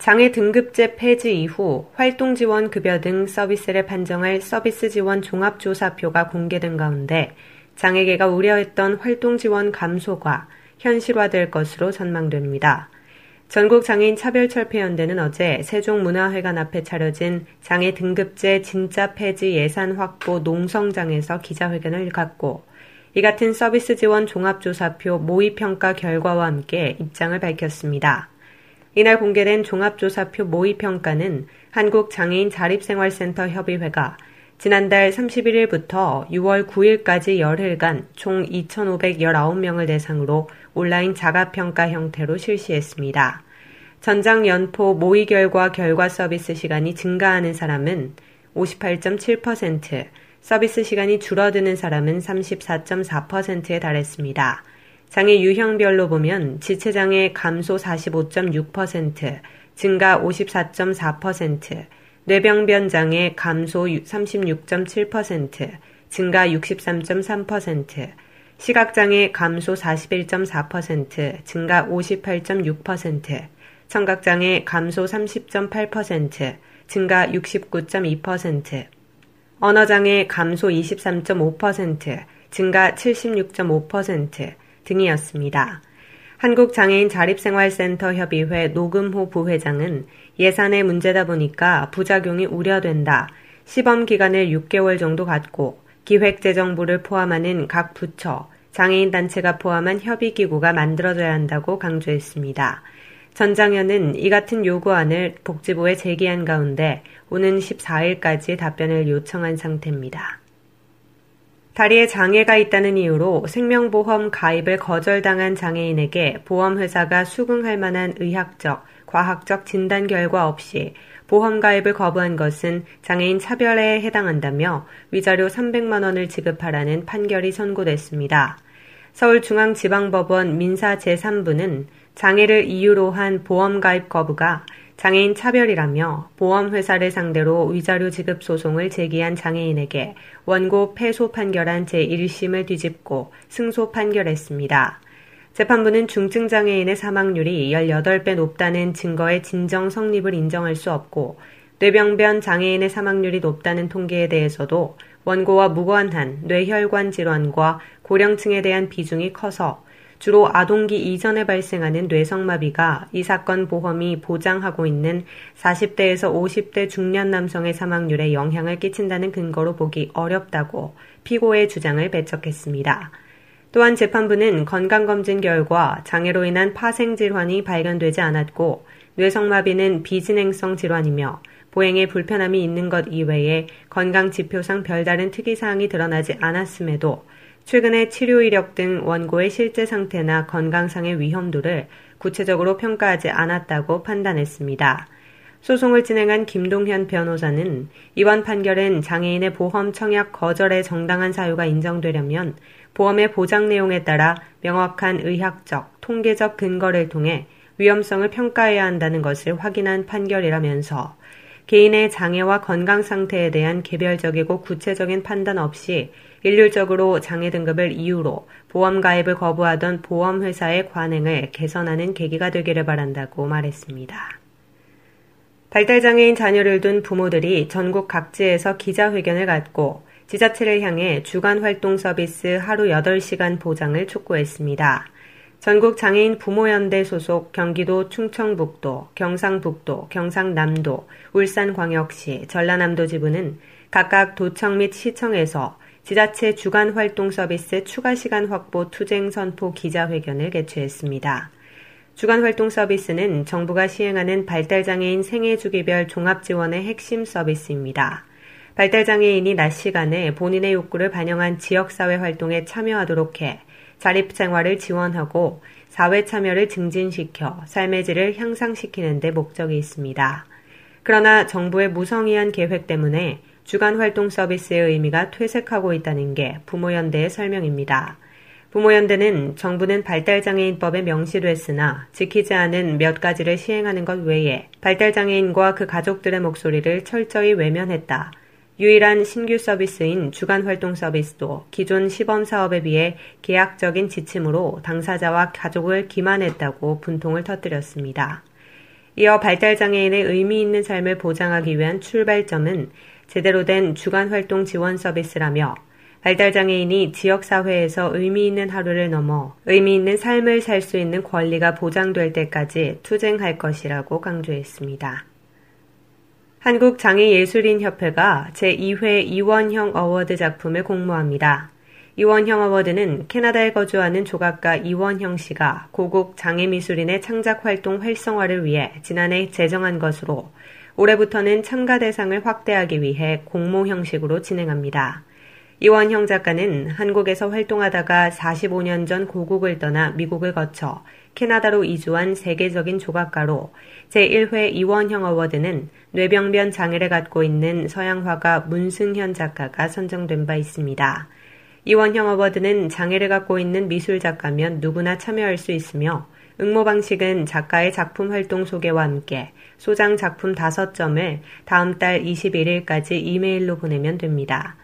장애 등급제 폐지 이후 활동 지원 급여 등 서비스를 판정할 서비스 지원 종합조사표가 공개된 가운데 장애계가 우려했던 활동 지원 감소가 현실화될 것으로 전망됩니다. 전국 장애인 차별철폐연대는 어제 세종문화회관 앞에 차려진 장애 등급제 진짜 폐지 예산 확보 농성장에서 기자회견을 갖고 이 같은 서비스 지원 종합조사표 모의평가 결과와 함께 입장을 밝혔습니다. 이날 공개된 종합조사표 모의평가는 한국장애인 자립생활센터 협의회가 지난달 31일부터 6월 9일까지 열흘간 총 2,519명을 대상으로 온라인 자가평가 형태로 실시했습니다. 전장 연포 모의 결과 결과 서비스 시간이 증가하는 사람은 58.7%, 서비스 시간이 줄어드는 사람은 34.4%에 달했습니다. 장애 유형별로 보면 지체장애 감소 45.6%, 증가 54.4%, 뇌병변 장애 감소 36.7%, 증가 63.3%, 시각장애 감소 41.4%, 증가 58.6%, 청각장애 감소 30.8%, 증가 69.2%, 언어장애 감소 23.5%, 증가 76.5% 등이었습니다. 한국장애인 자립생활센터 협의회 노금호 부회장은 예산의 문제다 보니까 부작용이 우려된다. 시범 기간을 6개월 정도 갖고 기획재정부를 포함하는 각 부처, 장애인 단체가 포함한 협의기구가 만들어져야 한다고 강조했습니다. 전장현은 이 같은 요구안을 복지부에 제기한 가운데 오는 14일까지 답변을 요청한 상태입니다. 다리에 장애가 있다는 이유로 생명보험 가입을 거절당한 장애인에게 보험회사가 수긍할 만한 의학적, 과학적 진단 결과 없이 보험 가입을 거부한 것은 장애인 차별에 해당한다며 위자료 300만 원을 지급하라는 판결이 선고됐습니다. 서울중앙지방법원 민사 제3부는 장애를 이유로 한 보험 가입 거부가 장애인 차별이라며 보험회사를 상대로 위자료 지급 소송을 제기한 장애인에게 원고 패소 판결한 제1심을 뒤집고 승소 판결했습니다. 재판부는 중증 장애인의 사망률이 18배 높다는 증거의 진정 성립을 인정할 수 없고 뇌병변 장애인의 사망률이 높다는 통계에 대해서도 원고와 무관한 뇌혈관 질환과 고령층에 대한 비중이 커서 주로 아동기 이전에 발생하는 뇌성마비가 이 사건 보험이 보장하고 있는 40대에서 50대 중년 남성의 사망률에 영향을 끼친다는 근거로 보기 어렵다고 피고의 주장을 배척했습니다. 또한 재판부는 건강검진 결과 장애로 인한 파생질환이 발견되지 않았고 뇌성마비는 비진행성 질환이며 보행에 불편함이 있는 것 이외에 건강 지표상 별다른 특이사항이 드러나지 않았음에도 최근에 치료 이력 등 원고의 실제 상태나 건강상의 위험도를 구체적으로 평가하지 않았다고 판단했습니다. 소송을 진행한 김동현 변호사는 이번 판결은 장애인의 보험 청약 거절의 정당한 사유가 인정되려면 보험의 보장 내용에 따라 명확한 의학적, 통계적 근거를 통해 위험성을 평가해야 한다는 것을 확인한 판결이라면서 개인의 장애와 건강 상태에 대한 개별적이고 구체적인 판단 없이 일률적으로 장애 등급을 이유로 보험 가입을 거부하던 보험회사의 관행을 개선하는 계기가 되기를 바란다고 말했습니다. 발달장애인 자녀를 둔 부모들이 전국 각지에서 기자회견을 갖고 지자체를 향해 주간 활동 서비스 하루 8시간 보장을 촉구했습니다. 전국 장애인 부모연대 소속 경기도 충청북도, 경상북도, 경상남도, 울산광역시, 전라남도 지부는 각각 도청 및 시청에서 지자체 주간 활동 서비스 추가 시간 확보 투쟁 선포 기자회견을 개최했습니다. 주간 활동 서비스는 정부가 시행하는 발달장애인 생애주기별 종합지원의 핵심 서비스입니다. 발달장애인이 낮 시간에 본인의 욕구를 반영한 지역사회 활동에 참여하도록 해 자립생활을 지원하고 사회 참여를 증진시켜 삶의 질을 향상시키는 데 목적이 있습니다. 그러나 정부의 무성의한 계획 때문에 주간 활동 서비스의 의미가 퇴색하고 있다는 게 부모연대의 설명입니다. 부모연대는 정부는 발달장애인법에 명시됐으나 지키지 않은 몇 가지를 시행하는 것 외에 발달장애인과 그 가족들의 목소리를 철저히 외면했다. 유일한 신규 서비스인 주간 활동 서비스도 기존 시범 사업에 비해 계약적인 지침으로 당사자와 가족을 기만했다고 분통을 터뜨렸습니다. 이어 발달장애인의 의미 있는 삶을 보장하기 위한 출발점은 제대로 된 주간 활동 지원 서비스라며 발달장애인이 지역사회에서 의미 있는 하루를 넘어 의미 있는 삶을 살 수 있는 권리가 보장될 때까지 투쟁할 것이라고 강조했습니다. 한국장애예술인협회가 제2회 이원형 award 작품을 공모합니다. 이원형 award는 캐나다에 거주하는 조각가 이원형 씨가 고국 장애미술인의 창작 활동 활성화를 위해 지난해 제정한 것으로 올해부터는 참가 대상을 확대하기 위해 공모 형식으로 진행합니다. 이원형 작가는 한국에서 활동하다가 45년 전 고국을 떠나 미국을 거쳐 캐나다로 이주한 세계적인 조각가로 제1회 이원형 어워드는 뇌병변 장애를 갖고 있는 서양 화가 문승현 작가가 선정된 바 있습니다. 이원형 어워드는 장애를 갖고 있는 미술 작가면 누구나 참여할 수 있으며 응모 방식은 작가의 작품 활동 소개와 함께 소장 작품 5점을 다음 달 21일까지 이메일로 보내면 됩니다.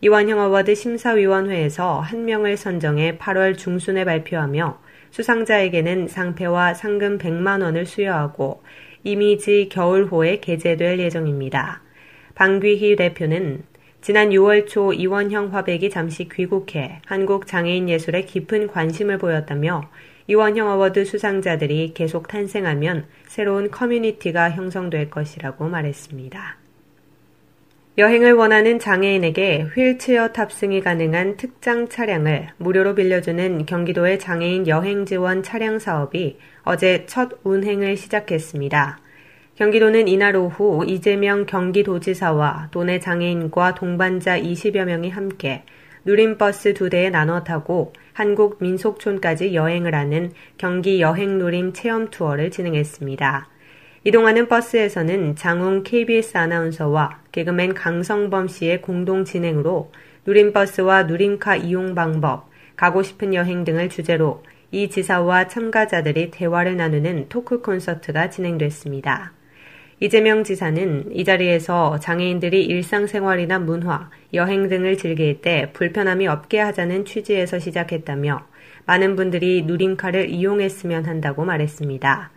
이원형 award 심사위원회에서 한 명을 선정해 8월 중순에 발표하며 수상자에게는 상패와 상금 100만 원을 수여하고 이미지 겨울호에 게재될 예정입니다. 방귀희 대표는 지난 6월 초 이원형 화백이 잠시 귀국해 한국 장애인 예술에 깊은 관심을 보였다며 이원형 award 수상자들이 계속 탄생하면 새로운 커뮤니티가 형성될 것이라고 말했습니다. 여행을 원하는 장애인에게 휠체어 탑승이 가능한 특장 차량을 무료로 빌려주는 경기도의 장애인 여행 지원 차량 사업이 어제 첫 운행을 시작했습니다. 경기도는 이날 오후 이재명 경기도지사와 도내 장애인과 동반자 20여 명이 함께 누림버스 두 대에 나눠 타고 한국 민속촌까지 여행을 하는 경기 여행 누림 체험 투어를 진행했습니다. 이동하는 버스에서는 장웅 KBS 아나운서와 개그맨 강성범 씨의 공동 진행으로 누림버스와 누림카 이용 방법, 가고 싶은 여행 등을 주제로 이 지사와 참가자들이 대화를 나누는 토크 콘서트가 진행됐습니다. 이재명 지사는 이 자리에서 장애인들이 일상생활이나 문화, 여행 등을 즐길 때 불편함이 없게 하자는 취지에서 시작했다며 많은 분들이 누림카를 이용했으면 한다고 말했습니다.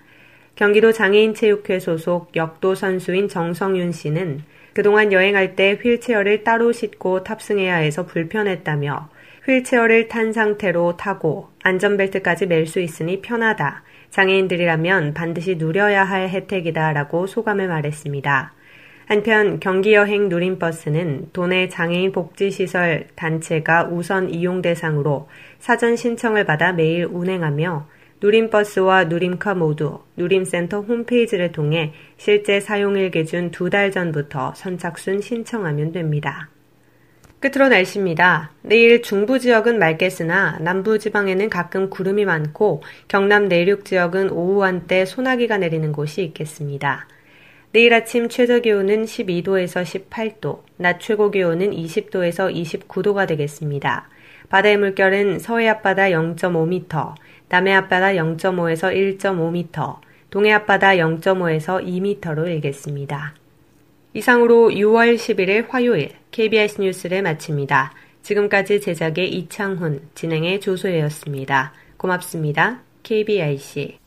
경기도 장애인체육회 소속 역도 선수인 정성윤 씨는 그동안 여행할 때 휠체어를 따로 싣고 탑승해야 해서 불편했다며 휠체어를 탄 상태로 타고 안전벨트까지 멜 수 있으니 편하다. 장애인들이라면 반드시 누려야 할 혜택이다 라고 소감을 말했습니다. 한편 경기여행 누림버스는 도내 장애인 복지시설 단체가 우선 이용 대상으로 사전 신청을 받아 매일 운행하며 누림버스와 누림카 모두 누림센터 홈페이지를 통해 실제 사용일 기준 두 달 전부터 선착순 신청하면 됩니다. 끝으로 날씨입니다. 내일 중부 지역은 맑겠으나 남부 지방에는 가끔 구름이 많고 경남 내륙 지역은 오후 한때 소나기가 내리는 곳이 있겠습니다. 내일 아침 최저 기온은 12도에서 18도, 낮 최고 기온은 20도에서 29도가 되겠습니다. 바다의 물결은 서해 앞바다 0.5m, 남해 앞바다 0.5에서 1.5m, 동해 앞바다 0.5에서 2m로 일겠습니다. 이상으로 6월 11일 화요일 KBS 뉴스를 마칩니다. 지금까지 제작의 이창훈, 진행의 조소혜였습니다. 고맙습니다. KBIC